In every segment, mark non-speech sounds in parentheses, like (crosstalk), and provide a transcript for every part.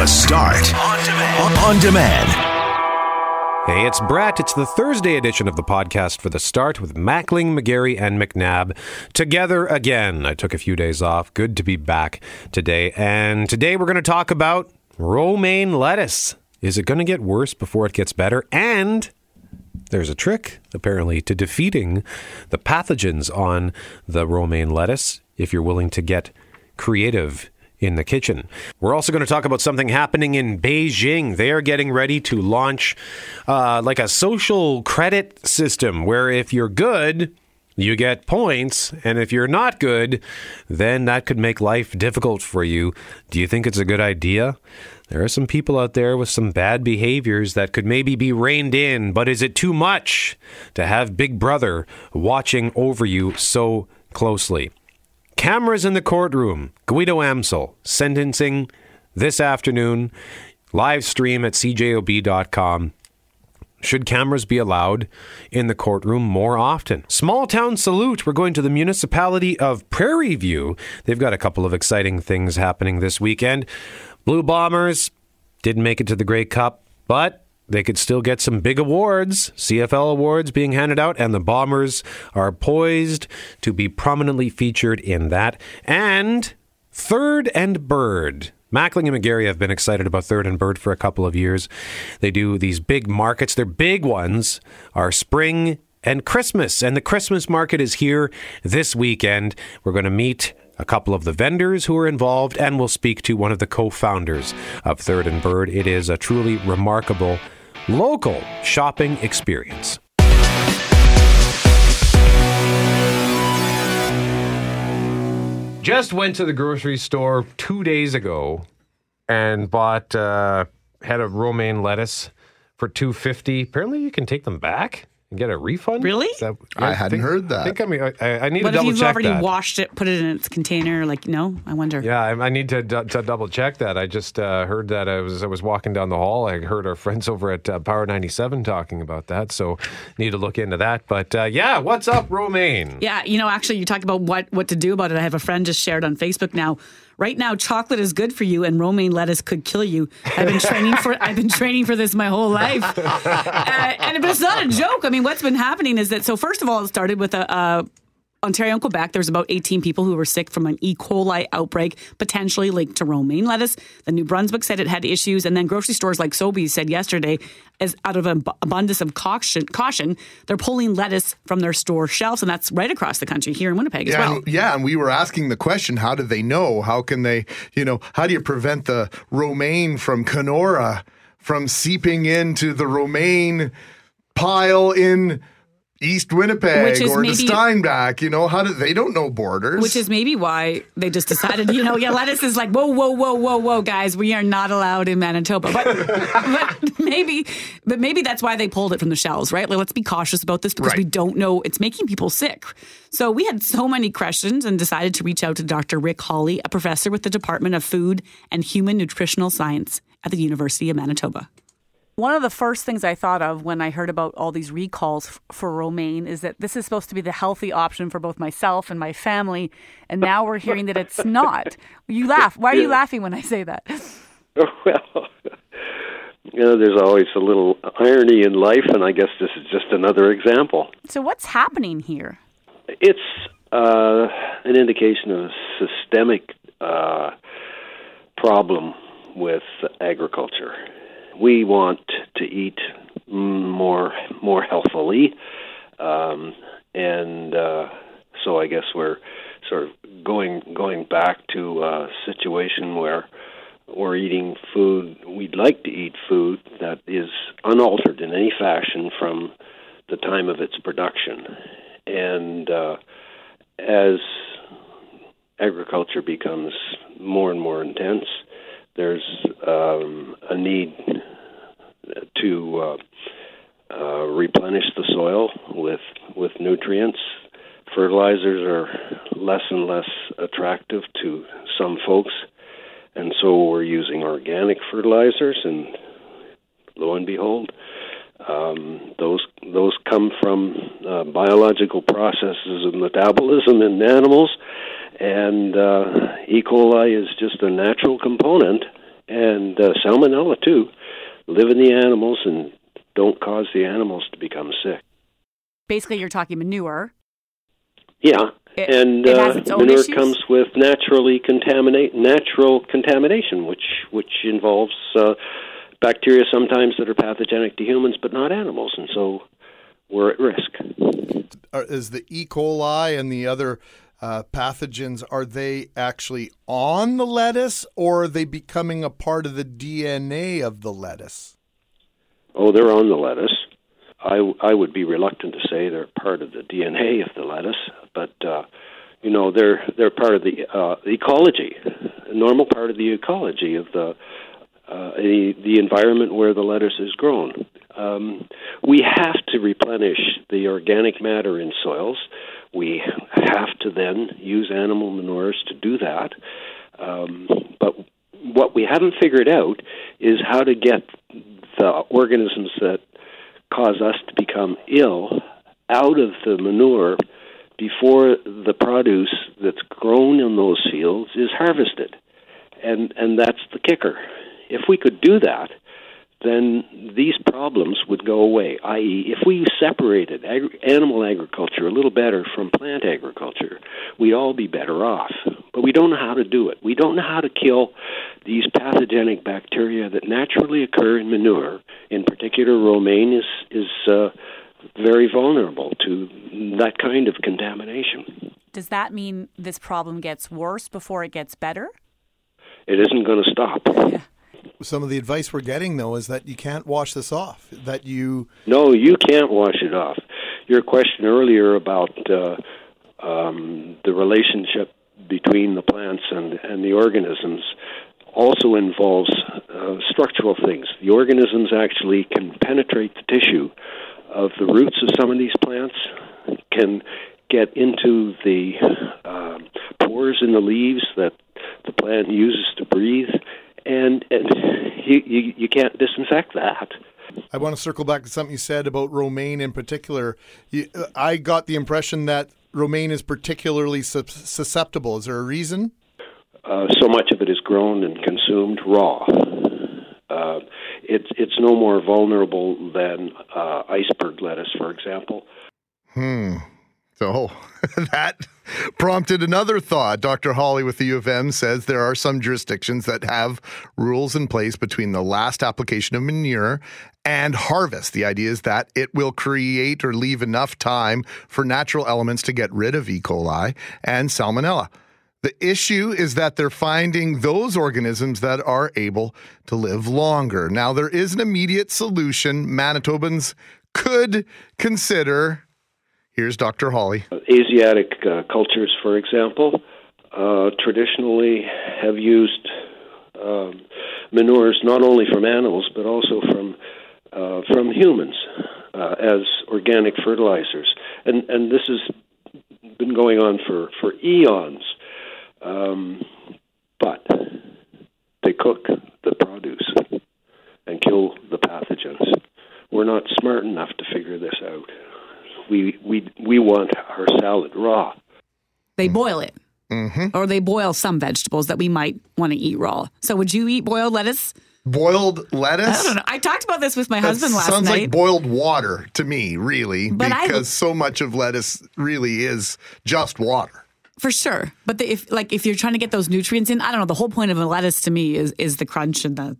The Start on demand. On demand. Hey, it's Brett. It's the Thursday edition of the podcast for The Start with Mackling, McGarry, and McNabb together again. I took a few days off. Good to be back today. And today we're going to talk about romaine lettuce. Is it going to get worse before it gets better? And there's a trick, apparently, to defeating the pathogens on the romaine lettuce if you're willing to get creative in the kitchen. We're also going to talk about something happening in Beijing. They are getting ready to launch uh, like a social credit system where if you're good, you get points, and if you're not good, then that could make life difficult for you. Do you think it's a good idea? There are some people out there with some bad behaviors that could maybe be reined in, but is it too much to have Big Brother watching over you so closely? Cameras in the courtroom. Guido Amsel sentencing this afternoon. Live stream at cjob.com. Should cameras be allowed in the courtroom more often? Small town salute. We're going to the municipality of Prairie View. They've got a couple of exciting things happening this weekend. Blue Bombers didn't make it to the Grey Cup, but they could still get some big awards, CFL awards being handed out, and the Bombers are poised to be prominently featured in that. And Third and Bird. Mackling and McGarry have been excited about Third and Bird for a couple of years. They do these big markets. Their big ones are spring and Christmas, and the Christmas market is here this weekend. We're going to meet a couple of the vendors who are involved, and we'll speak to one of the co founders of Third and Bird. It is a truly remarkable local shopping experience. Just went to the grocery store two days ago and bought uh, head of romaine lettuce for two fifty. Apparently, you can take them back and get a refund. Really? Is that- I hadn't think- heard that. I think I mean I, I need But to if double you've check already that. washed it, put it in its container, like no, I wonder. Yeah, I, I need to, d- to double check that. I just uh, heard that I was I was walking down the hall. I heard our friends over at uh, Power ninety seven talking about that. So need to look into that. But uh, yeah, what's up, Romaine? Yeah, you know, actually, you talk about what what to do about it. I have a friend just shared on Facebook now. Right now, chocolate is good for you, and romaine lettuce could kill you. I've been training for I've been training for this my whole life, uh, and it's not a joke. I mean, what's been happening is that so first of all, it started with a. a Ontario and Quebec, there's about 18 people who were sick from an E. coli outbreak, potentially linked to romaine lettuce. The New Brunswick said it had issues, and then grocery stores like Sobeys said yesterday, as out of an abundance of caution, caution, they're pulling lettuce from their store shelves, and that's right across the country here in Winnipeg as well. and, yeah, and we were asking the question: How do they know? How can they, you know, how do you prevent the romaine from Kenora from seeping into the romaine pile in East Winnipeg Which is or maybe- the Steinbach? You know, how do they don't know borders? Which is maybe why they just decided, you know, yeah, lettuce is like, whoa, whoa, whoa, whoa, whoa, guys, we are not allowed in Manitoba. But, (laughs) but maybe, but maybe that's why they pulled it from the shelves, right? Like, let's be cautious about this because we don't know. It's making people sick. So we had so many questions and decided to reach out to Dr. Rick Holley, a professor with the Department of Food and Human Nutritional Science at the University of Manitoba. One of the first things I thought of when I heard about all these recalls f- for romaine is that this is supposed to be the healthy option for both myself and my family, and now we're hearing that it's not. You laugh. Why are you laughing when I say that? (laughs) Well, you know, there's always a little irony in life, and I guess this is just another example. So what's happening here? It's uh, an indication of a systemic uh, problem with agriculture. We want to eat more more healthfully, um, and uh, so I guess we're sort of going going back to a situation where we're eating food. We'd like to eat food that is unaltered in any fashion from the time of its production, and uh, as agriculture becomes more and more intense, there's um, a need to uh, uh, replenish the soil with with nutrients. Fertilizers are less and less attractive to some folks, and so we're using organic fertilizers. And lo and behold, um, those those come from uh, biological processes of metabolism in animals, and uh, E. coli is just a natural component. and uh, salmonella too, live in the animals and don't cause the animals to become sick. Basically, you're talking manure. Yeah, It- and it uh, manure issues? comes with naturally contaminate natural contamination, which which involves uh, bacteria sometimes that are pathogenic to humans, but not animals, and so we're at risk. Are, is the E. coli and the other uh, pathogens are they actually on the lettuce or are they becoming a part of the DNA of the lettuce? Oh, they're on the lettuce. I, I would be reluctant to say they're part of the DNA of the lettuce, but uh, you know they're they're part of the uh, ecology, a normal part of the ecology of the uh, the, the environment where the lettuce is grown. Um, we have to replenish the organic matter in soils. We have to then use animal manures to do that. Um, but what we haven't figured out is how to get the organisms that cause us to become ill out of the manure before the produce that's grown in those fields is harvested. And and that's the kicker. If we could do that, then these problems would go away. I.e., if we separated ag- animal agriculture a little better from plant agriculture, we'd all be better off. But we don't know how to do it. We don't know how to kill these pathogenic bacteria that naturally occur in manure. In particular, romaine is is uh, very vulnerable to that kind of contamination. Does that mean this problem gets worse before it gets better? It isn't going to stop. Some of the advice we're getting though is that you can't wash this off. That you No, you can't wash it off. Your question earlier about uh, um, the relationship between the plants and, and the organisms also involves uh, structural things. The organisms actually can penetrate the tissue of the roots of some of these plants, can get into the um pores in the leaves that the plant uses to breathe, and, and you, you, you can't disinfect that. I want to circle back to something you said about romaine in particular. You, I got the impression that romaine is particularly susceptible. Is there a reason? Uh, so much of it is grown and consumed raw. Uh, it's it's no more vulnerable than uh, iceberg lettuce, for example. Hmm. So (laughs) that prompted another thought. Dr. Holley with the U of M says there are some jurisdictions that have rules in place between the last application of manure and harvest. The idea is that it will create or leave enough time for natural elements to get rid of E. coli and salmonella. The issue is that they're finding those organisms that are able to live longer. Now, there is an immediate solution Manitobans could consider. Here's Dr. Holley. Asiatic uh, cultures, for example, uh, traditionally have used um, manures not only from animals but also from uh, from humans uh, as organic fertilizers, and and this has been going on for for eons. Um, but they cook the produce and kill the pathogens. We're not smart enough to figure this out. We we we want our salad raw. They boil it. Mm-hmm. Or they boil some vegetables that we might want to eat raw. So would you eat boiled lettuce? Boiled lettuce? I don't know. I talked about this with my That husband last sounds night. Sounds like boiled water to me, really, But I- because so much of lettuce really is just water. For sure, but the, if like if you're trying to get those nutrients in, I don't know. The whole point of a lettuce to me is is the crunch and the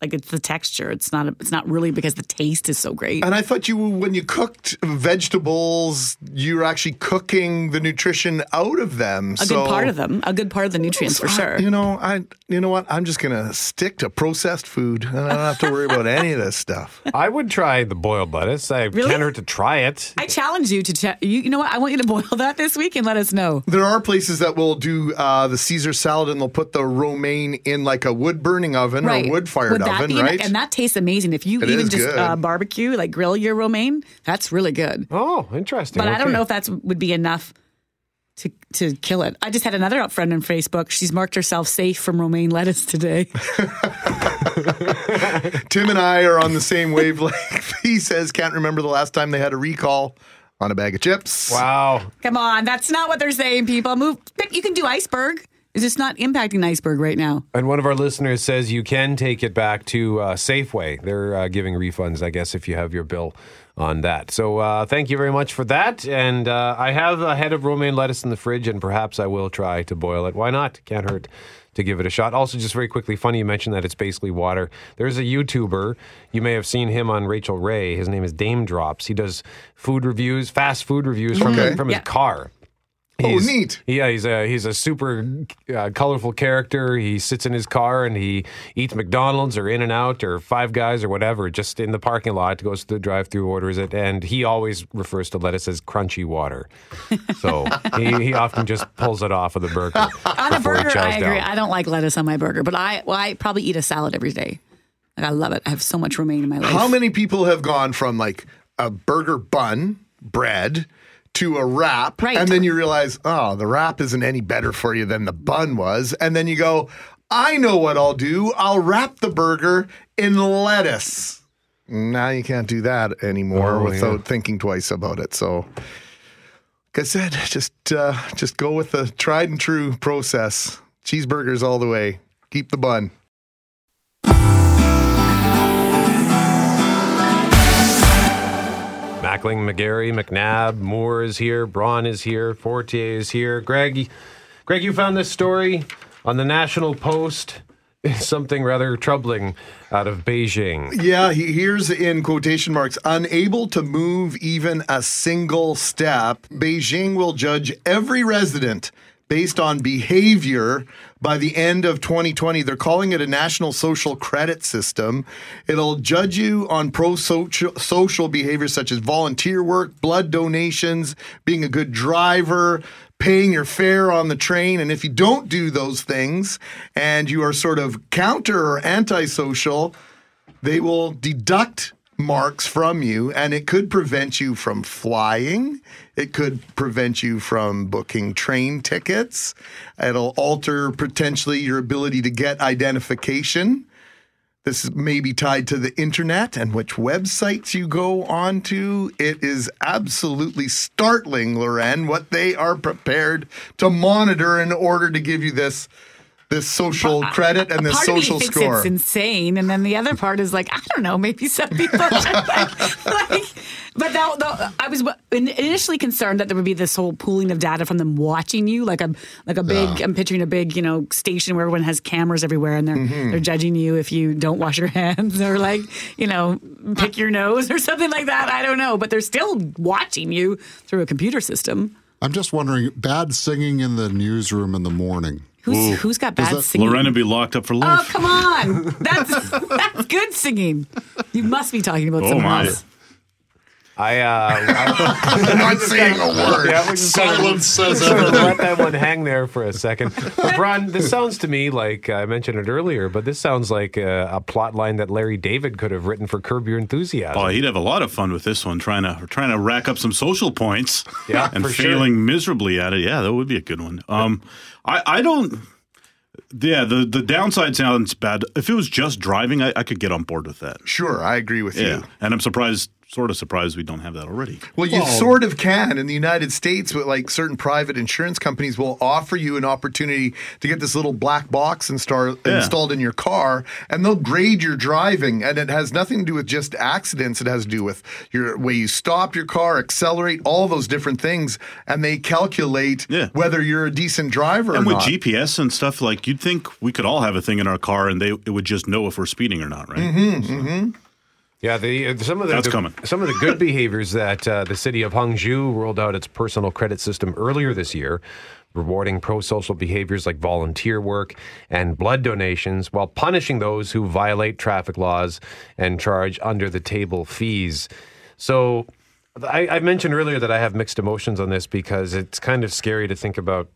like. It's the texture. It's not. It's not really because the taste is so great. And I thought you, when you cooked vegetables, you were actually cooking the nutrition out of them. A good part of them. A good part of the nutrients for So I- sure. You know, I. You know what? I'm just gonna stick to processed food, and I don't have to worry about any of this stuff. (laughs) I would try the boiled lettuce. I Really? can't hurt to try it. I challenge you to. Ch- you, you know what? I want you to boil that this week and let us know. There are places that will do uh, the Caesar salad, and they'll put the romaine in like a wood burning oven or wood fired Would that oven, be- right? And that tastes amazing. If you It even just uh, barbecue, like grill your romaine, that's really good. Oh, interesting. But I don't know if that would be enough to to kill it. I just had another friend on Facebook. She's marked herself safe from romaine lettuce today. (laughs) Tim and I are on the same wavelength. (laughs) he says can't remember the last time they had a recall on a bag of chips. Wow. Come on, that's not what they're saying, people. Move. You can do iceberg. Is this not impacting an iceberg right now? And one of our listeners says you can take it back to uh, Safeway. They're uh, giving refunds, I guess, if you have your bill on that. So uh, thank you very much for that. And uh, I have a head of romaine lettuce in the fridge, and perhaps I will try to boil it. Why not? Can't hurt to give it a shot. Also, just very quickly, funny you mentioned that it's basically water. There's a YouTuber. You may have seen him on Rachael Ray. His name is Daym Drops. He does food reviews, fast food reviews from, Okay. from his Yeah. car. Oh, He's- neat. Yeah, he's a he's a super uh, colorful character. He sits in his car and he eats McDonald's or In and Out or Five Guys or whatever, just in the parking lot. Goes to the drive-through, orders it, and he always refers to lettuce as crunchy water. So (laughs) he, he often just pulls it off of the burger. On a burger, I agree. down. I don't like lettuce on my burger, but I well, I probably eat a salad every day. Like I love it. I have so much romaine in my life. How many people have gone from like a burger bun, bread, to a wrap, Right. and then you realize, oh, the wrap isn't any better for you than the bun was, and then you go, I know what I'll do. I'll wrap the burger in lettuce. Now you can't do that anymore Oh, without yeah. thinking twice about it. So, like I said, just uh, just go with the tried and true process. Cheeseburgers all the way. Keep the bun. Mackling, McGarry, McNabb, Moore is here, Braun is here, Fortier is here. Greg, Greg, you found this story on the National Post. (laughs) Something rather troubling out of Beijing. Yeah, he, here's in quotation marks unable to move even a single step. Beijing will judge every resident based on behavior by the end of 2020. They're calling it a national social credit system. It'll judge you on pro social behaviors such as volunteer work, blood donations, being a good driver, paying your fare on the train. And if you don't do those things and you are sort of counter or antisocial, they will deduct marks from you and it could prevent you from flying. It could prevent you from booking train tickets. It'll alter potentially your ability to get identification. This may be tied to the internet and which websites you go onto. It is absolutely startling, Loren, what they are prepared to monitor in order to give you this this social credit and this part social of me thinks score. it's insane, and then the other part is like, I don't know, maybe some people (laughs) like, like but that, that- I was initially concerned that there would be this whole pooling of data from them watching you, like a like a big. I'm picturing a big, you know, station where everyone has cameras everywhere, and they're Mm-hmm. they're judging you if you don't wash your (laughs) hands or like, you know, pick your nose or something like that. I don't know, but they're still watching you through a computer system. I'm just wondering, bad singing in the newsroom in the morning. Who's who's got bad that- singing? Lorena be locked up for oh, life. Oh come on! (laughs) That's that's good singing. You must be talking about Oh, someone my. else. I, uh, (laughs) I'm not saying a word. yeah, we just Silence says sort of everything. let that (laughs) one hang there for a second. But Brian, this sounds to me like I mentioned it earlier, but this sounds like a, a plot line that Larry David could have written for Curb Your Enthusiasm. Oh, he'd have a lot of fun with this one, trying to trying to rack up some social points. Yeah, (laughs) and for sure. failing miserably at it. Yeah, that would be a good one. Um, I I don't. Yeah, the the downside sounds bad. If it was just driving, I, I could get on board with that. Sure, I agree with Yeah, you. and I'm surprised, sort of surprised, we don't have that already. Well, you sort of can in the United States, but like certain private insurance companies will offer you an opportunity to get this little black box install, Yeah. installed in your car, and they'll grade your driving. And it has nothing to do with just accidents; it has to do with your way you stop your car, accelerate, all those different things, and they calculate Yeah. whether you're a decent driver And or with not. GPS and stuff, like you'd think we could all have a thing in our car, and they it would just know if we're speeding or not, right? Mm-hmm. Yeah, the, uh, some of the, the- some of the good behaviors that uh, the city of Hangzhou rolled out its personal credit system earlier this year, rewarding pro-social behaviors like volunteer work and blood donations, while punishing those who violate traffic laws and charge under-the-table fees. So. I, I mentioned earlier that I have mixed emotions on this because it's kind of scary to think about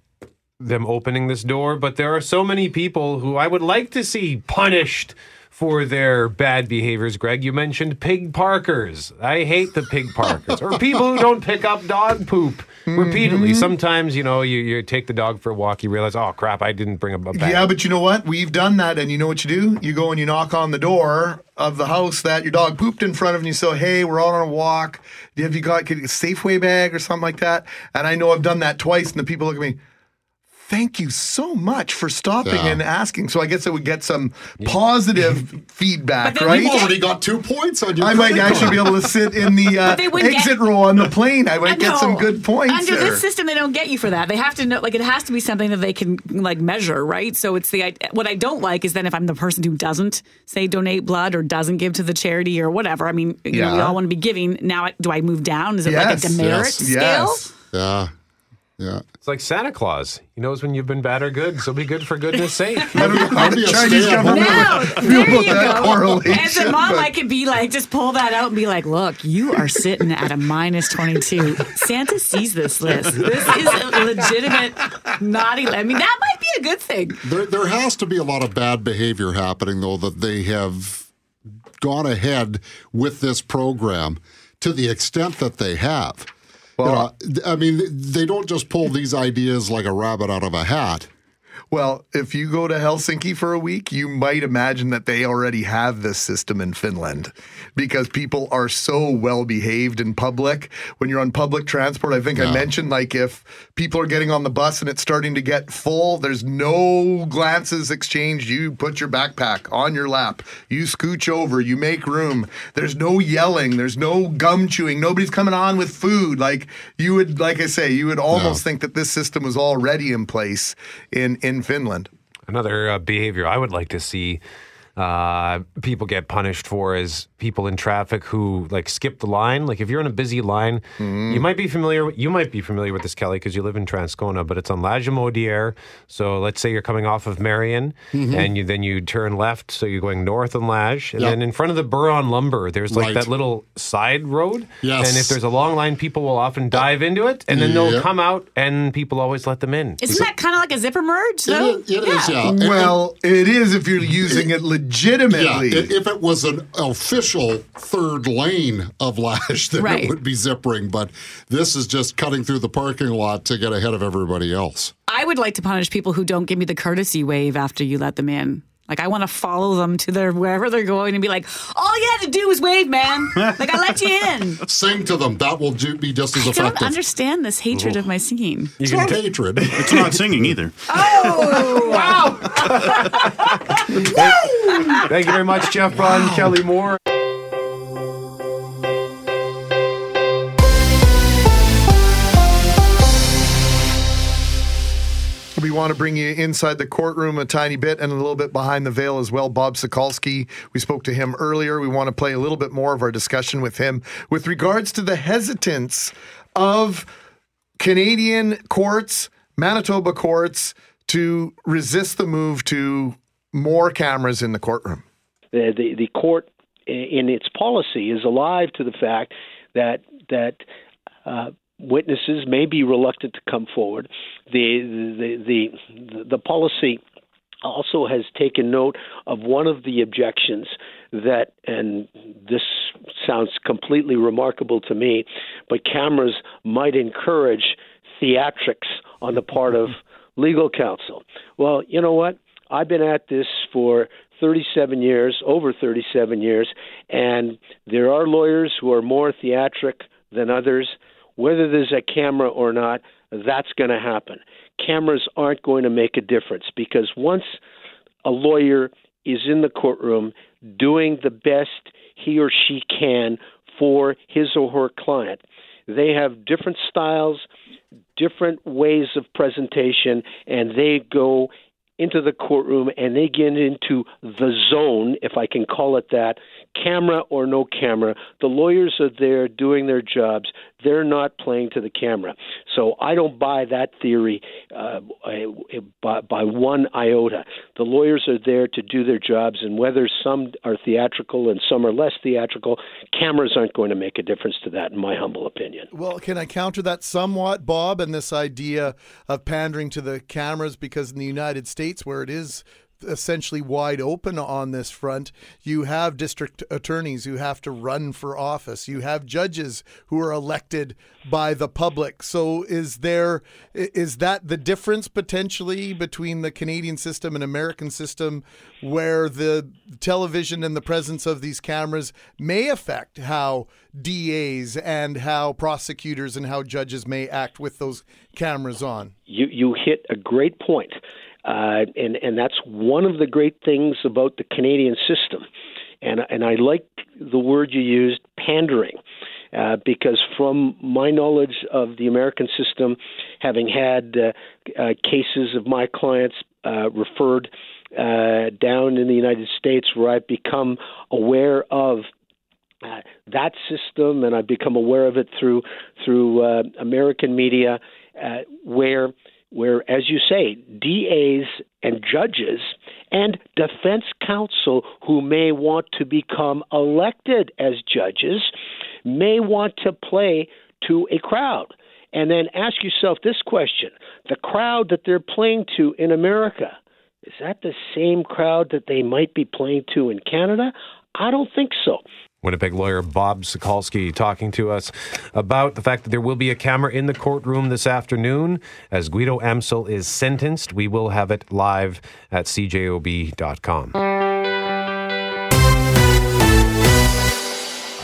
them opening this door, but there are so many people who I would like to see punished for their bad behaviors. Greg, you mentioned pig parkers. I hate the pig parkers or people who don't pick up dog poop repeatedly. Mm-hmm. Sometimes, you know, you, you take the dog for a walk, you realize, oh crap, I didn't bring a bag. Yeah, but you know what? We've done that, and you know what you do? You go and you knock on the door of the house that your dog pooped in front of, and you say, "Hey, we're out on a walk. Do you have you got a Safeway bag or something like that?" And I know I've done that twice, and the people look at me. Thank you so much for stopping Yeah. and asking. So I guess I would get some positive (laughs) feedback, right? you already got two points on your I might actually be able to sit in the (laughs) uh, exit get- row on the plane. I might get some good points Under there. this system, they don't get you for that. They have to know, like, it has to be something that they can like measure, right? So it's the what I don't like is then if I'm the person who doesn't say donate blood or doesn't give to the charity or whatever. I mean, you know, we Yeah. all want to be giving. Now, do I move down? Is it like a Yes, demerit yes, scale? yes. Yeah. Yeah. It's like Santa Claus. He knows when you've been bad or good, so be good for goodness sake. I don't know how I'd the Chinese government Now, feel there about you that go. correlation. As a mom, but- I could be like, just pull that out and be like, look, you are sitting at a minus 22. Santa sees this list. This is a legitimate naughty. I mean, that might be a good thing. There, there has to be a lot of bad behavior happening, though, that they have gone ahead with this program to the extent that they have. You know, I mean, they don't just pull these ideas like a rabbit out of a hat. Well, if you go to Helsinki for a week, you might imagine that they already have this system in Finland because people are so well behaved in public. When you're on public transport, I think I mentioned like if people are getting on the bus and it's starting to get full, there's no glances exchanged. You put your backpack on your lap, you scooch over, you make room. There's no yelling, there's no gum chewing, nobody's coming on with food. Like you would, like I say, you would almost think that this system was already in place in in Finland. Another uh, behavior I would like to see uh, people get punished for is people in traffic who like skip the line. Like if you're in a busy line, you might be familiar. You might be familiar with this, Kelly, because you live in Transcona. But it's on Lagimodiere. So let's say you're coming off of Marion, and you then you turn left, so you're going north on Lage, and Yep. then in front of the Buron Lumber, there's like Right. that little side road. Yes. And if there's a long line, people will often dive into it, and then they'll Yep. come out, and people always let them in. Isn't that kind of like a zipper merge, though? It, it is, yeah. And- Well, it is if you're using it Yeah, legitimately. i- if it was an official third lane of lash, (laughs) then Right. it would be zippering. But this is just cutting through the parking lot to get ahead of everybody else. I would like to punish people who don't give me the courtesy wave after you let them in. Like I want to follow them to their wherever they're going and be like, "All you had to do was wave, man. like I let you in." (laughs) Sing to them. That will ju- be just as I don't effective. understand this hatred of my singing. It's not hatred. It's not singing either. (laughs) Oh wow! (laughs) Thank you very much, Jeff Braun, Kelly Moore. Want to bring you inside the courtroom a tiny bit and a little bit behind the veil as well. Bob Sokolski, we spoke to him earlier. We want to play a little bit more of our discussion with him with regards to the hesitance of Canadian courts, Manitoba courts, to resist the move to more cameras in the courtroom. the, the, the court in its policy is alive to the fact that that uh, witnesses may be reluctant to come forward. The the the the policy also has taken note of one of the objections that, and this sounds completely remarkable to me, but cameras might encourage theatrics on the part of (laughs) legal counsel. Well, you know what? I've been at this for 37 years, over 37 years, and there are lawyers who are more theatric than others. Whether there's a camera or not, that's going to happen. Cameras aren't going to make a difference because once a lawyer is in the courtroom doing the best he or she can for his or her client, they have different styles, different ways of presentation, and they go into the courtroom and they get into the zone, if I can call it that, camera or no camera. The lawyers are there doing their jobs. They're not playing to the camera. So I don't buy that theory uh, by, by one iota. The lawyers are there to do their jobs, and whether some are theatrical and some are less theatrical, cameras aren't going to make a difference to that, in my humble opinion. Well, can I counter that somewhat, Bob, and this idea of pandering to the cameras? Because in the United States, where it is essentially wide open on this front. You have district attorneys who have to run for office. You have judges who are elected by the public. So is there is that the difference potentially between the Canadian system and American system where the television and the presence of these cameras may affect how DAs and how prosecutors and how judges may act with those cameras on? You you hit a great point. Uh, and and that's one of the great things about the Canadian system, and and I like the word you used, pandering, uh, because from my knowledge of the American system, having had uh, uh, cases of my clients uh, referred uh, down in the United States, where I've become aware of uh, that system, and I've become aware of it through through uh, American media, uh, where where, as you say, DAs and judges and defense counsel who may want to become elected as judges may want to play to a crowd. And then ask yourself this question the crowd that they're playing to in America, is that the same crowd that they might be playing to in Canada? I don't think so. Winnipeg lawyer Bob Sokolski talking to us about the fact that there will be a camera in the courtroom this afternoon as Guido Amsel is sentenced. We will have it live at cjob.com.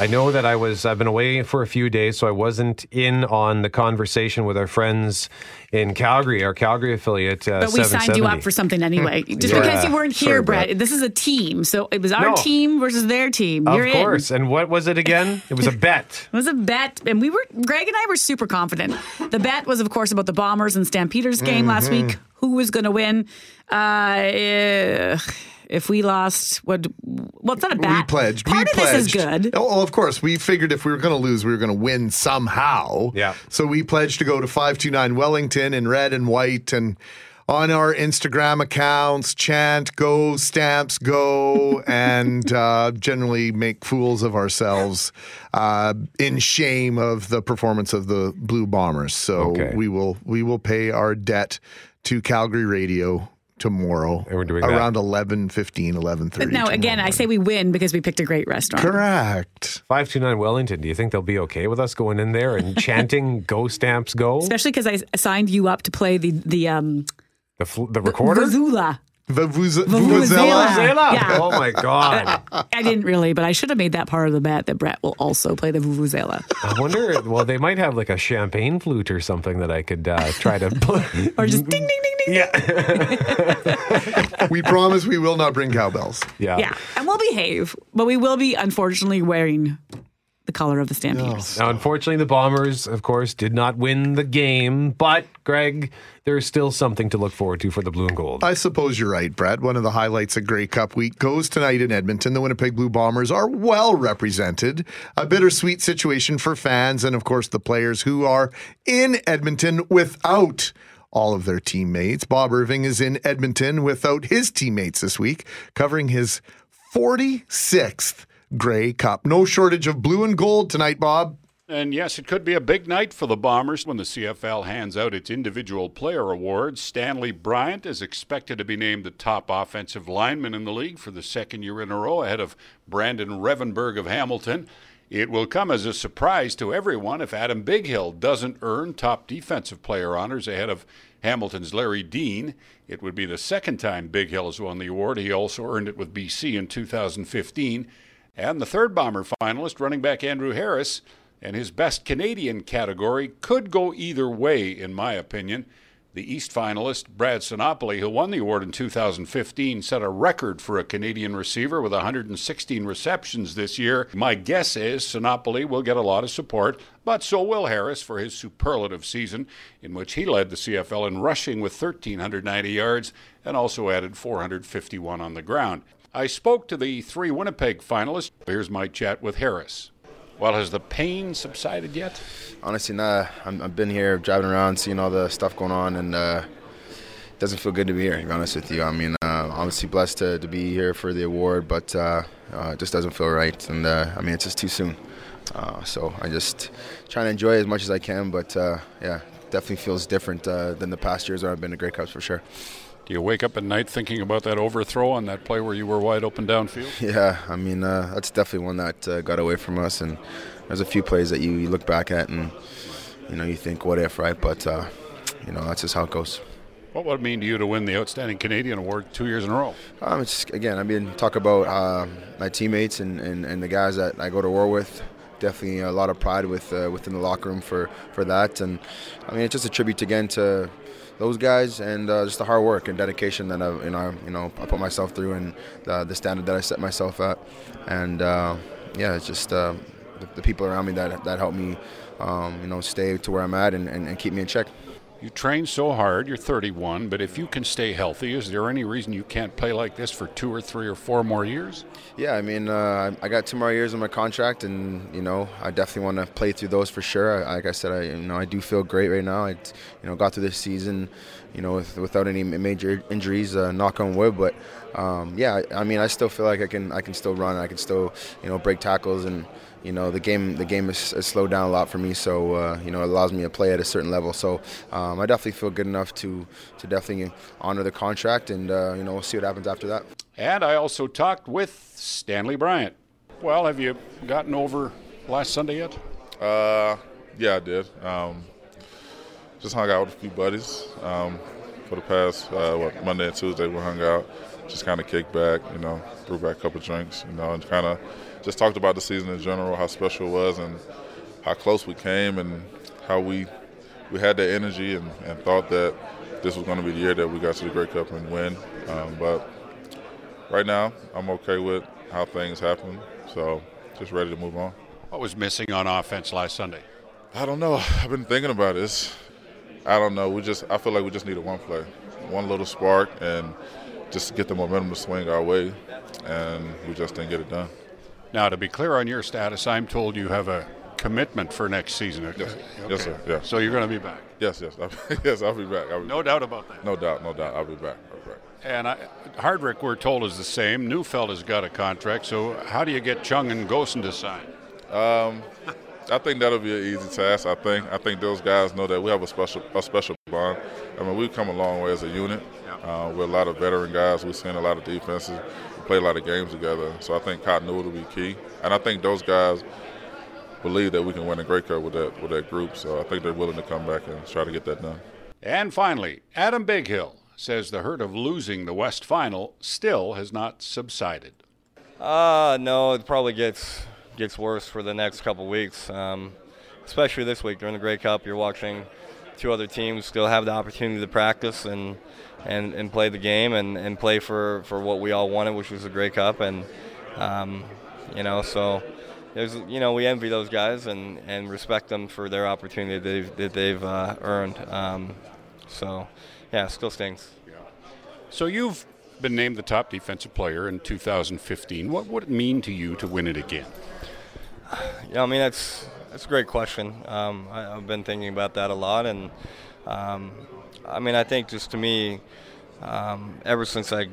I know that I was I've been away for a few days, so I wasn't in on the conversation with our friends in Calgary, our Calgary affiliate. Uh, but we signed you up for something anyway, just yeah. because you weren't here, sure, Brett. This is a team, so it was our no. team versus their team. Of You're course. In. And what was it again? It was a bet. (laughs) it was a bet, and we were Greg and I were super confident. The bet was, of course, about the Bombers and Stampeders game mm-hmm. last week. Who was going to win? Uh, if we lost, what? Well, it's not a bet. We pledged. Part we of pledged. this is good. Oh, of course. We figured if we were going to lose, we were going to win somehow. Yeah. So we pledged to go to five two nine Wellington in red and white and on our Instagram accounts, chant "Go Stamps, Go," (laughs) and uh, generally make fools of ourselves uh, in shame of the performance of the Blue Bombers. So okay. we will we will pay our debt to Calgary Radio tomorrow and we're doing around 11 15 11 30 now again i say we win because we picked a great restaurant. Correct. 529 wellington do you think they'll be okay with us going in there and (laughs) chanting go stamps go especially because i signed you up to play the the um the, fl- the recorder Vuvuzela. Vuvuzela. Yeah. Oh my god! (laughs) I didn't really, but I should have made that part of the bet that Brett will also play the vuvuzela. I wonder. Well, they might have like a champagne flute or something that I could uh, try to (laughs) play. or just ding ding ding ding. Yeah. (laughs) we promise we will not bring cowbells. Yeah. Yeah, and we'll behave, but we will be unfortunately wearing the color of the Stampeders. Now, unfortunately, the Bombers, of course, did not win the game, but Greg, there is still something to look forward to for the blue and gold. I suppose you're right, Brett. One of the highlights of Grey Cup week goes tonight in Edmonton. The Winnipeg Blue Bombers are well represented. A bittersweet situation for fans and, of course, the players who are in Edmonton without all of their teammates. Bob Irving is in Edmonton without his teammates this week, covering his 46th Grey Cup. No shortage of blue and gold tonight, Bob. And yes, it could be a big night for the Bombers when the CFL hands out its individual player awards. Stanley Bryant is expected to be named the top offensive lineman in the league for the second year in a row ahead of Brandon Revenberg of Hamilton. It will come as a surprise to everyone if Adam Bighill doesn't earn top defensive player honors ahead of Hamilton's Larry Dean. It would be the second time Bighill has won the award. He also earned it with BC in 2015. And the third Bomber finalist, running back Andrew Harris, and his best Canadian category could go either way, in my opinion. The East finalist, Brad Sinopoli, who won the award in 2015, set a record for a Canadian receiver with 116 receptions this year. My guess is Sinopoli will get a lot of support, but so will Harris for his superlative season, in which he led the CFL in rushing with 1,390 yards and also added 451 on the ground. I spoke to the three Winnipeg finalists. Here's my chat with Harris. Well, has the pain subsided yet? Honestly, nah. i have been here driving around, seeing all the stuff going on, and uh, it doesn't feel good to be here, to be honest with you. I mean, uh, obviously blessed to, to be here for the award, but uh, uh it just doesn't feel right. And uh, I mean, it's just too soon. Uh, so I'm just trying to enjoy as much as I can, but yeah, definitely feels different than the past years where I've been to Grey Cups for sure. Do you wake up at night thinking about that overthrow on that play where you were wide open downfield? (laughs) Yeah, I mean uh, that's definitely one that uh, got away from us, and there's a few plays that you, you, look back at and you know you think what if, right? But uh, you know that's just how it goes. What would it mean to you to win the Outstanding Canadian Award two years in a row? Um, it's again, I mean, talk about uh, my teammates and, and, and the guys that I go to war with definitely a lot of pride with uh, within the locker room for, for that. And I mean, it's just a tribute again to those guys and uh, just the hard work and dedication that I, you know, you know, I put myself through and the, the standard that I set myself at. And uh, yeah, it's just uh, the, the, people around me that that help me, um, you know, stay to where I'm at and, and, and keep me in check. You train so hard, you're 31, but if you can stay healthy, is there any reason you can't play like this for two or three or four more years? Yeah, I mean, uh, I got two more years on my contract, and you know, I definitely want to play through those for sure. Like I said, I you know, I do feel great right now. I, you know, got through this season, you know, with, without any major injuries, uh, knock on wood. But um, yeah, I, I mean, I still feel like I can, I can still run. I can still, you know, break tackles and you know the game the game is, is slowed down a lot for me so uh, you know it allows me to play at a certain level. So um, I definitely feel good enough to to definitely honor the contract and uh, you know we'll see what happens after that. And I also talked with Stanley Bryant. Well have you gotten over last Sunday yet? Uh, yeah I did. Um, just hung out with a few buddies. Um, for the past uh, what, Monday and Tuesday we hung out just kind of kicked back you know threw back a couple drinks you know and kind of just talked about the season in general, how special it was, and how close we came, and how we we had that energy and, and thought that this was going to be the year that we got to the Grey Cup and win. Um, but right now, I'm okay with how things happen, so just ready to move on. What was missing on offense last Sunday? I don't know. I've been thinking about this. I don't know. We just I feel like we just needed one play, one little spark, and just get the momentum to swing our way, and we just didn't get it done. Now, to be clear on your status, I'm told you have a commitment for next season. Yes, okay. yes sir. Yeah. So you're going to be back. Yes, yes, I'll, (laughs) yes. I'll be back. I'll be no back. doubt about that. No doubt, no doubt. I'll be back. I'll be back. And I, Hardrick, we're told, is the same. Neufeld has got a contract. So how do you get Chungh and Gosens to sign? Um, I think that'll be an easy task. I think. I think those guys know that we have a special a special bond. I mean, we've come a long way as a unit. Uh, we're a lot of veteran guys. We've seen a lot of defenses. We play a lot of games together. So I think continuity will be key. And I think those guys believe that we can win a Grey Cup with that with that group. So I think they're willing to come back and try to get that done. And finally, Adam Bighill says the hurt of losing the West Final still has not subsided. Uh, no, it probably gets gets worse for the next couple weeks. Um, especially this week during the Grey Cup, you're watching two other teams still have the opportunity to practice and and, and play the game and, and play for, for what we all wanted, which was a Grey Cup. And um, you know, so there's you know we envy those guys and, and respect them for their opportunity that they've, that they've uh, earned. Um, so yeah, still stings. Yeah. So you've been named the top defensive player in 2015. What would it mean to you to win it again? (sighs) Yeah, I mean that's that's a great question. Um, I, have been thinking about that a lot, and um, I mean I think just to me, um, ever since I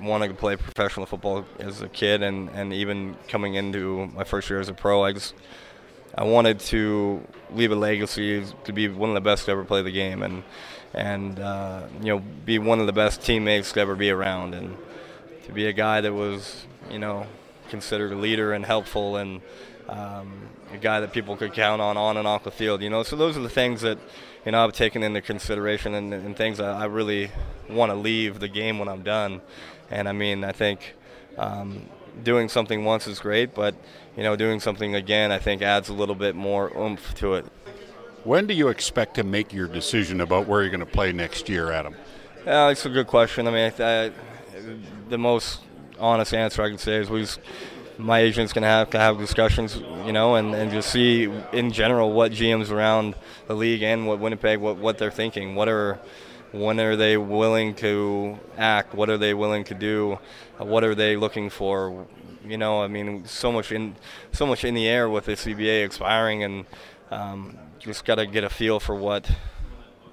wanted to play professional football as a kid, and, and even coming into my first year as a pro, I just I wanted to leave a legacy to be one of the best to ever play the game, and and uh, you know be one of the best teammates to ever be around, and to be a guy that was you know considered a leader and helpful and um, a guy that people could count on on and off the field. You know, so those are the things that you know I've taken into consideration and, and things I, I really want to leave the game when I'm done. And I mean, I think um, doing something once is great, but you know, doing something again, I think adds a little bit more oomph to it. When do you expect to make your decision about where you're going to play next year, Adam? Yeah, it's a good question. I mean, I, I, the most honest answer I can say is we. My agent's to have to have discussions, you know, and, and just see in general what GMs around the league and what Winnipeg, what, what they're thinking. What are when are they willing to act? What are they willing to do? What are they looking for? You know, I mean, so much in so much in the air with the CBA expiring, and um, just got to get a feel for what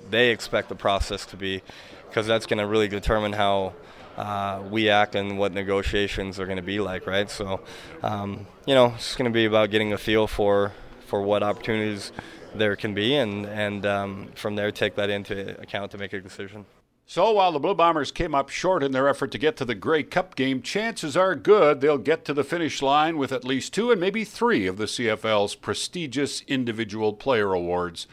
they expect the process to be, because that's going to really determine how uh, we act and what negotiations are going to be like, right? So, um, you know, it's going to be about getting a feel for for what opportunities there can be, and and um, from there take that into account to make a decision. So while the Blue Bombers came up short in their effort to get to the Grey Cup game, chances are good they'll get to the finish line with at least two and maybe three of the CFL's prestigious individual player awards.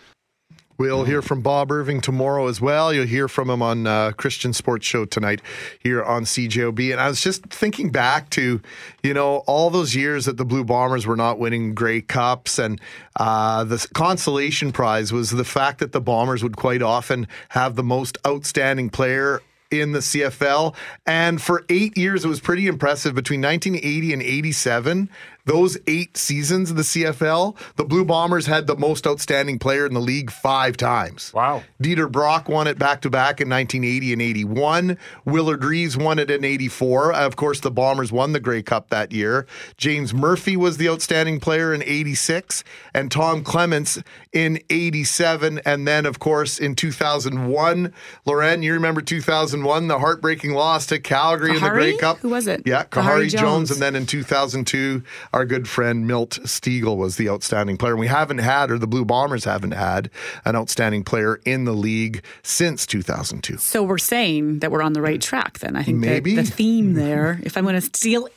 We'll hear from Bob Irving tomorrow as well. You'll hear from him on uh, Christian Sports Show tonight here on CJOB. And I was just thinking back to, you know, all those years that the Blue Bombers were not winning Grey Cups. And uh, the consolation prize was the fact that the Bombers would quite often have the most outstanding player in the CFL. And for eight years, it was pretty impressive. Between 1980 and 87, those eight seasons of the CFL, the Blue Bombers had the most outstanding player in the league five times. Wow. Dieter Brock won it back to back in 1980 and 81. Willard Reaves won it in 84. Of course, the Bombers won the Grey Cup that year. James Murphy was the outstanding player in 86, and Tom Clements in 87. And then, of course, in 2001, Loren, you remember 2001, the heartbreaking loss to Calgary in the Grey Cup? Who was it? Yeah, Khari Khari, Jones. Jones. And then in 2002, our good friend Milt Stegall was the outstanding player. And we haven't had, or the Blue Bombers haven't had, an outstanding player in the league since 2002. So we're saying that we're on the right track then. I think Maybe. the theme there, if I'm going to steal,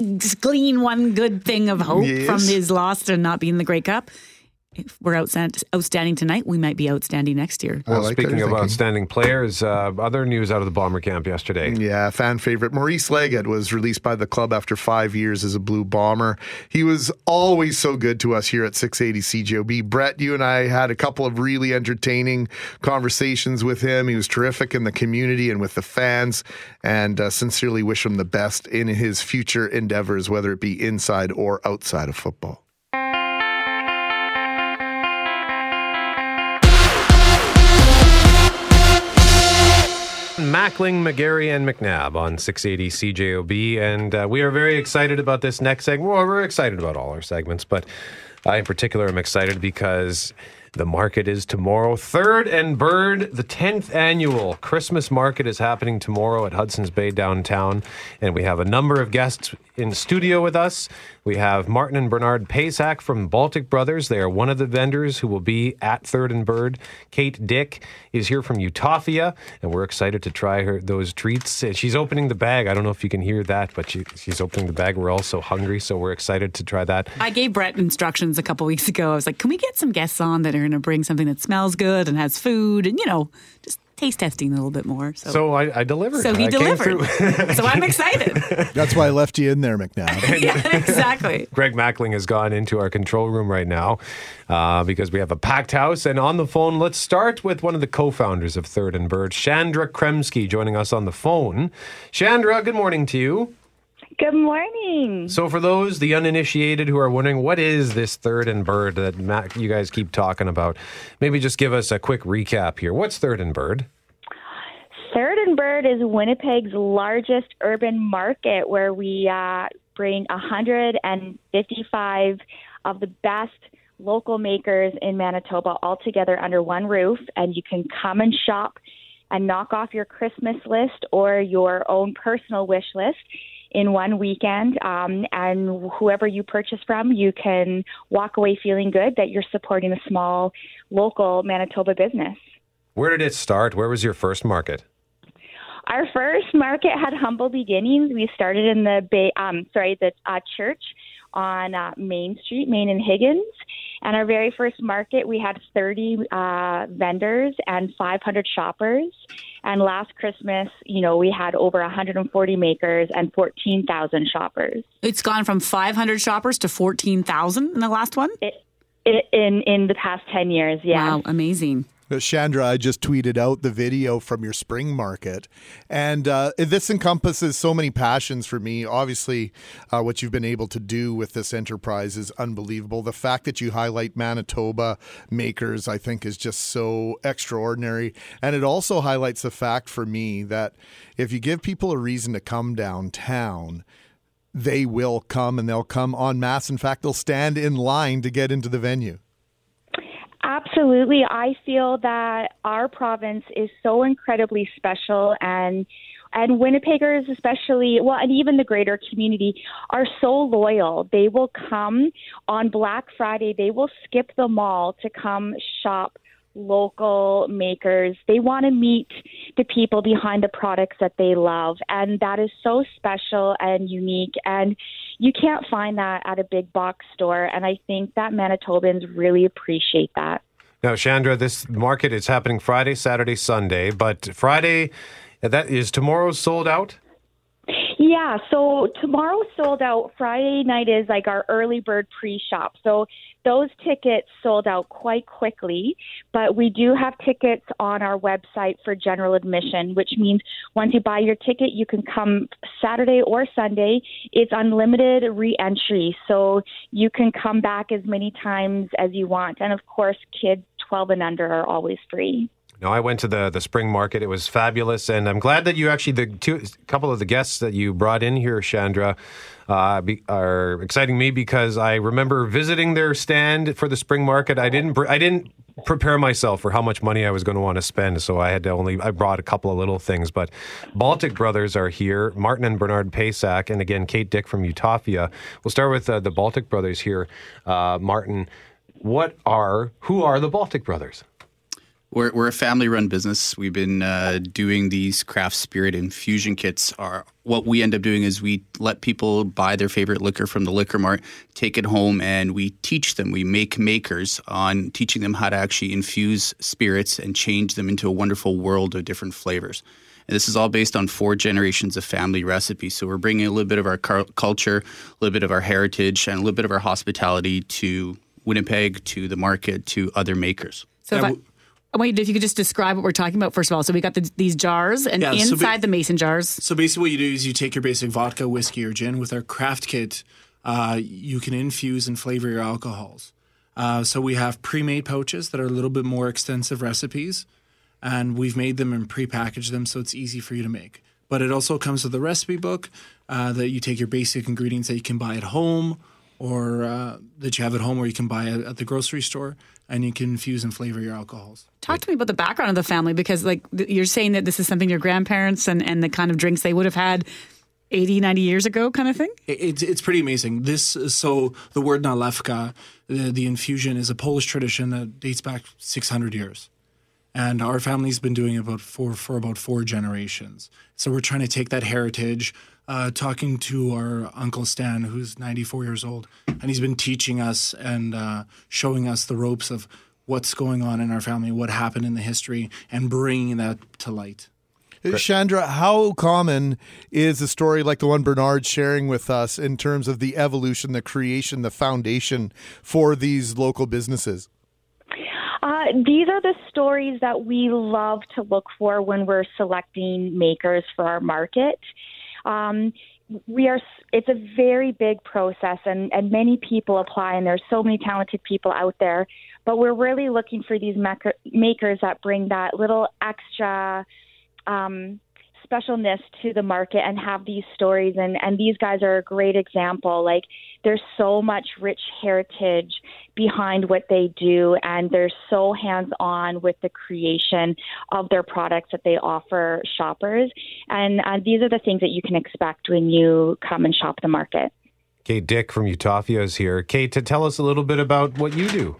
glean one good thing of hope Yes. from his loss to not being the Grey Cup, if we're outstand, outstanding tonight, we might be outstanding next year. Well, like speaking of thinking. outstanding players, uh, other news out of the Bomber camp yesterday. Yeah, fan favorite. Maurice Leggett was released by the club after five years as a Blue Bomber. He was always so good to us here at 680 CJOB. Brett, you and I had a couple of really entertaining conversations with him. He was terrific in the community and with the fans, and uh, sincerely wish him the best in his future endeavors, whether it be inside or outside of football. Mackling, McGarry, and McNabb on 680 CJOB. And uh, we are very excited about this next segment. Well, we're excited about all our segments, but I, in particular, am excited because the market is tomorrow. Third and Bird, the 10th annual Christmas market is happening tomorrow at Hudson's Bay downtown. And we have a number of guests in studio with us. We have Martin and Bernard Pasak from Baltic Brothers. They are one of the vendors who will be at Third and Bird. Kate Dick is here from Utopia, and we're excited to try her those treats. Uh, She's opening the bag. I don't know if you can hear that, but she, she's opening the bag. We're all so hungry, so we're excited to try that. I gave Brett instructions a couple weeks ago. I was like, can we get some guests on that are going to bring something that smells good and has food and, you know, just taste testing a little bit more. So, So I, I delivered. so he I delivered. (laughs) so I'm excited. That's why I left you in there, McNabb. (laughs) yeah, exactly. (laughs) Greg Mackling has gone into our control room right now uh, because we have a packed house. And on the phone, let's start with one of the co founders of Third and Bird, Chandra Kremsky, joining us on the phone. Chandra, good morning to you. Good morning. So, for those, the uninitiated who are wondering, what is this Third and Bird that Mac, you guys keep talking about? Maybe just give us a quick recap here. What's Third and Bird? Third and Bird is Winnipeg's largest urban market where we uh, bring 155 of the best local makers in Manitoba all together under one roof, and you can come and shop and knock off your Christmas list or your own personal wish list in one weekend. Um, and whoever you purchase from, you can walk away feeling good that you're supporting a small local Manitoba business. Where did it start? Where was your first market? Our first market had humble beginnings. We started in the Bay, um, sorry, the uh, church on uh, Main Street, Main and Higgins. And our very first market, we had 30 uh, vendors and 500 shoppers. And last Christmas, you know, we had over 140 makers and 14,000 shoppers. It's gone from 500 shoppers to 14,000 in the last one? It, it, in in the past 10 years, yeah. Wow, amazing. Chandra, I just tweeted out the video from your spring market. And uh, this encompasses so many passions for me. Obviously, uh, what you've been able to do with this enterprise is unbelievable. The fact that you highlight Manitoba makers, I think, is just so extraordinary. And it also highlights the fact for me that if you give people a reason to come downtown, they will come and they'll come en masse. In fact, they'll stand in line to get into the venue. Absolutely. I feel that our province is so incredibly special and and Winnipeggers especially well and even the greater community are so loyal. They will come on Black Friday, they will skip the mall to come shop local makers. They want to meet the people behind the products that they love. And that is so special and unique. And you can't find that at a big box store. And I think that Manitobans really appreciate that. Now, Chandra, this market is happening Friday, Saturday, Sunday, but Friday, that is tomorrow sold out? Yeah, so tomorrow sold out. Friday night is like our early bird pre shop. So those tickets sold out quite quickly, but we do have tickets on our website for general admission, which means once you buy your ticket, you can come Saturday or Sunday. It's unlimited re entry, so you can come back as many times as you want. And of course, kids 12 and under are always free. No, I went to the the spring market. It was fabulous, and I'm glad that you actually the two couple of the guests that you brought in here, Chandra, uh, be, are exciting me because I remember visiting their stand for the spring market. I didn't I didn't prepare myself for how much money I was going to want to spend, so I had to only I brought a couple of little things. But Baltic Brothers are here, Martin and Bernard Paysack, and again Kate Dick from Utopia. We'll start with uh, the Baltic Brothers here, uh, Martin. What are who are the Baltic Brothers? We're, we're a family run business. We've been uh, doing these craft spirit infusion kits. Are what we end up doing is we let people buy their favorite liquor from the liquor mart, take it home, and we teach them. We make makers on teaching them how to actually infuse spirits and change them into a wonderful world of different flavors. And this is all based on four generations of family recipes. So we're bringing a little bit of our car- culture, a little bit of our heritage, and a little bit of our hospitality to Winnipeg, to the market, to other makers. So if I, Wait, if you could just describe what we're talking about first of all. So we got the, these jars, and Yeah, so inside ba- the mason jars. So basically, what you do is you take your basic vodka, whiskey, or gin. With our craft kit, uh, you can infuse and flavor your alcohols. Uh, so we have pre-made pouches that are a little bit more extensive recipes, and we've made them and pre-packaged them so it's easy for you to make. But it also comes with a recipe book uh, that you take your basic ingredients that you can buy at home, or uh, that you have at home, or you can buy at, at the grocery store, and you can infuse and flavor your alcohols. Talk to me about the background of the family because, like, you're saying that this is something your grandparents and, and the kind of drinks they would have had 80, 90 years ago, kind of thing. It, it's it's pretty amazing. This so the word nalewka, the, the infusion is a Polish tradition that dates back 600 years, and our family's been doing it about for for about four generations. So we're trying to take that heritage. Uh, talking to our uncle Stan, who's 94 years old, and he's been teaching us and uh, showing us the ropes of what's going on in our family, what happened in the history, and bringing that to light. Chandra, how common is a story like the one Bernard's sharing with us in terms of the evolution, the creation, the foundation for these local businesses? Uh, these are the stories that we love to look for when we're selecting makers for our market. Um, we are it's a very big process and, and many people apply and there's so many talented people out there but we're really looking for these maker, makers that bring that little extra um, specialness to the market and have these stories and and these guys are a great example like there's so much rich heritage behind what they do and they're so hands on with the creation of their products that they offer shoppers and uh, these are the things that you can expect when you come and shop the market Kate Dick from Utopia is here. Kate, to tell us a little bit about what you do.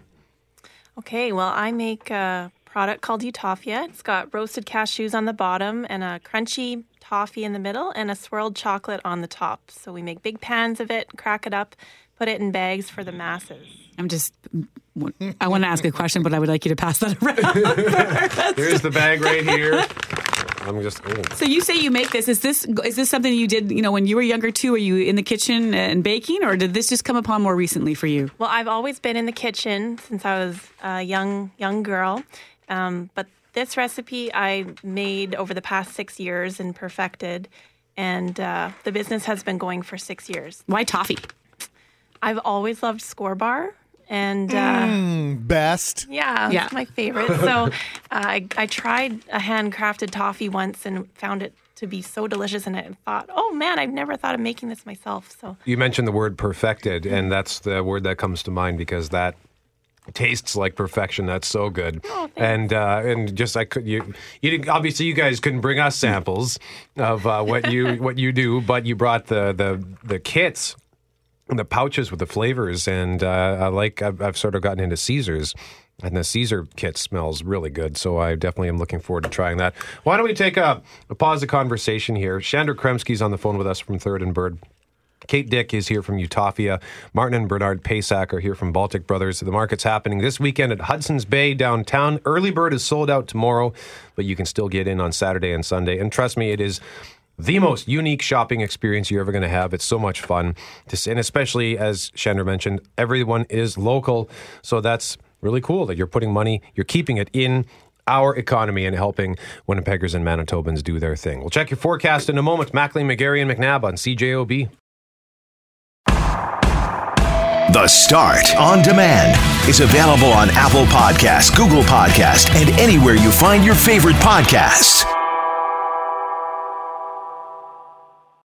Okay, well, I make a product called Utopia. It's got roasted cashews on the bottom and a crunchy toffee in the middle and a swirled chocolate on the top. So we make big pans of it, crack it up, put it in bags for the masses. I'm just, I want to ask a question, but I would like you to pass that around. (laughs) Here's the bag right here. I'm just. Oh. so you say you make this. Is this is this something you did? You know, when you were younger too? Were you in the kitchen and baking, or did this just come upon more recently for you? Well, I've always been in the kitchen since I was a young young girl, um, but this recipe I made over the past six years and perfected, and uh, the business has been going for six years. Why toffee? I've always loved Skor Bar, and uh, Mm, best. yeah, Yeah. it's my favorite. So (laughs) uh, I, I tried a handcrafted toffee once and found it to be so delicious, and I thought, oh man, I've never thought of making this myself. So You mentioned the word perfected, and that's the word that comes to mind because that tastes like perfection. That's so good. and uh, and just I could you you didn't, obviously you guys couldn't bring us samples of uh, what you (laughs) what you do, but you brought the the the kits. and The pouches with the flavors, and uh, I like. I've, I've sort of gotten into Caesars, And the Caesar kit smells really good, so I definitely am looking forward to trying that. Why don't we take a, a pause the conversation here? Chandra Kremsky's on the phone with us from Third and Bird. Kate Dick is here from Utopia. Martin and Bernard Paysack are here from Baltic Brothers. The market's happening this weekend at Hudson's Bay downtown. Early bird is sold out tomorrow, but you can still get in on Saturday and Sunday. And trust me, it is the most unique shopping experience you're ever going to have. It's so much fun. To, and especially, as Chandra mentioned, everyone is local. So that's really cool that you're putting money, you're keeping it in our economy and helping Winnipeggers and Manitobans do their thing. We'll check your forecast in a moment. Mackling, McGarry, and McNabb on CJOB. The Start on Demand is available on Apple Podcasts, Google Podcasts, and anywhere you find your favorite podcasts.